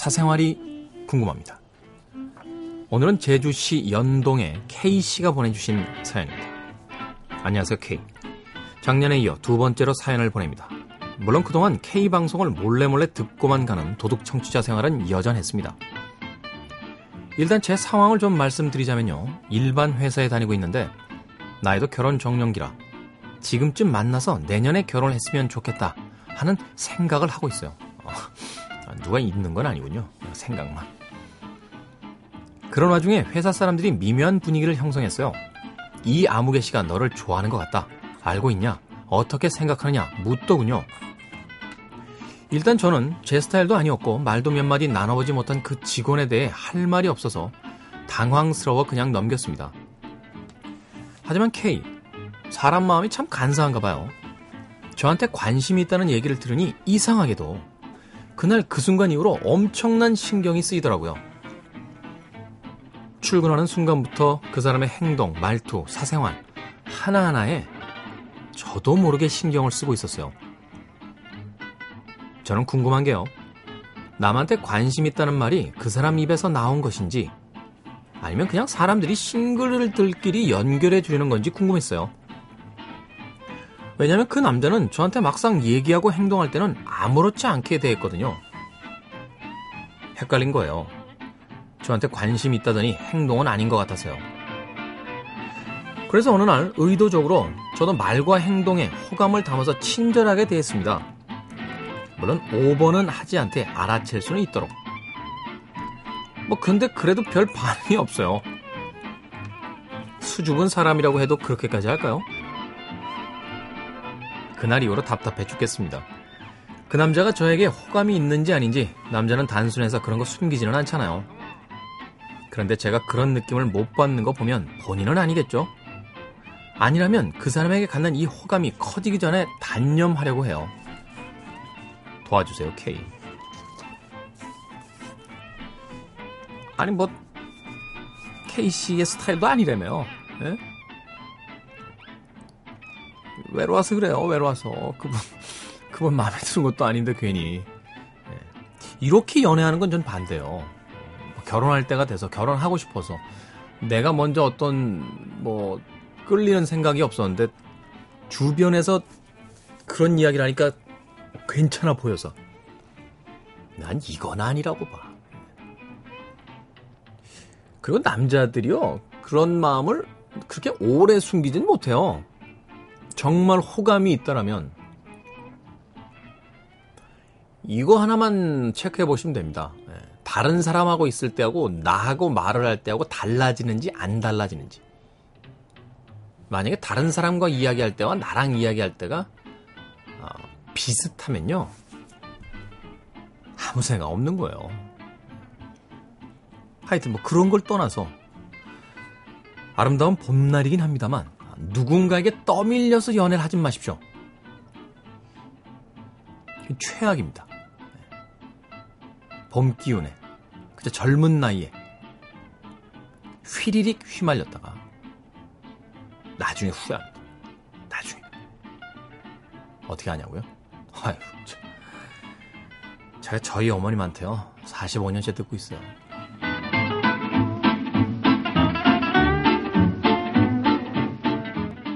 사생활이 궁금합니다. 오늘은 제주시 연동의 K씨가 보내주신 사연입니다. 안녕하세요, K. 작년에 이어 두 번째로 사연을 보냅니다. 물론 그동안 K방송을 몰래몰래 듣고만 가는 도둑 청취자 생활은 여전했습니다. 일단 제 상황을 좀 말씀드리자면요. 일반 회사에 다니고 있는데 나이도 결혼 정년기라 지금쯤 만나서 내년에 결혼했으면 좋겠다 하는 생각을 하고 있어요. 어, 누가 있는 건 아니군요. 생각만. 그런 와중에 회사 사람들이 미묘한 분위기를 형성했어요. 이 아무개 씨가 너를 좋아하는 것 같다. 알고 있냐? 어떻게 생각하느냐? 묻더군요. 일단 저는 제 스타일도 아니었고 말도 몇 마디 나눠보지 못한 그 직원에 대해 할 말이 없어서 당황스러워 그냥 넘겼습니다. 하지만 K, 사람 마음이 참 간사한가 봐요. 저한테 관심이 있다는 얘기를 들으니 이상하게도 그날 그 순간 이후로 엄청난 신경이 쓰이더라고요. 출근하는 순간부터 그 사람의 행동, 말투, 사생활 하나하나에 저도 모르게 신경을 쓰고 있었어요. 저는 궁금한 게요. 남한테 관심 있다는 말이 그 사람 입에서 나온 것인지 아니면 그냥 사람들이 싱글들끼리 연결해 주려는 건지 궁금했어요. 왜냐면 그 남자는 저한테 막상 얘기하고 행동할 때는 아무렇지 않게 대했거든요. 헷갈린 거예요. 저한테 관심 있다더니 행동은 아닌 것 같아서요. 그래서 어느 날 의도적으로 저도 말과 행동에 호감을 담아서 친절하게 대했습니다. 물론 5번은 하지 않되 알아챌 수는 있도록. 뭐 근데 그래도 별 반응이 없어요. 수줍은 사람이라고 해도 그렇게까지 할까요? 그날 이후로 답답해 죽겠습니다. 그 남자가 저에게 호감이 있는지 아닌지 남자는 단순해서 그런 거 숨기지는 않잖아요. 그런데 제가 그런 느낌을 못 받는 거 보면 본인은 아니겠죠? 아니라면 그 사람에게 갖는 이 호감이 커지기 전에 단념하려고 해요. 도와주세요, K. 아니 뭐 K씨의 스타일도 아니라며. 예? 외로워서 그래요. 외로워서 그분 그분 마음에 드는 것도 아닌데 괜히 예. 이렇게 연애하는 건 전 반대요. 뭐 결혼할 때가 돼서 결혼하고 싶어서 내가 먼저 어떤 뭐 끌리는 생각이 없었는데 주변에서 그런 이야기를 하니까 괜찮아 보여서 난 이건 아니라고 봐. 그리고 남자들이요 그런 마음을 그렇게 오래 숨기진 못해요. 정말 호감이 있다라면 이거 하나만 체크해 보시면 됩니다. 예, 다른 사람하고 있을 때하고 나하고 말을 할 때하고 달라지는지 안 달라지는지. 만약에 다른 사람과 이야기할 때와 나랑 이야기할 때가 어, 비슷하면요. 아무 생각 없는 거예요. 하여튼 뭐 그런 걸 떠나서 아름다운 봄날이긴 합니다만 누군가에게 떠밀려서 연애를 하지 마십시오. 최악입니다. 봄 기운에 그저 젊은 나이에 휘리릭 휘말렸다가 나중에 후회합니다. 나중에 어떻게 하냐고요? 아유, 제가 저희 어머님한테요 45년째 듣고 있어요.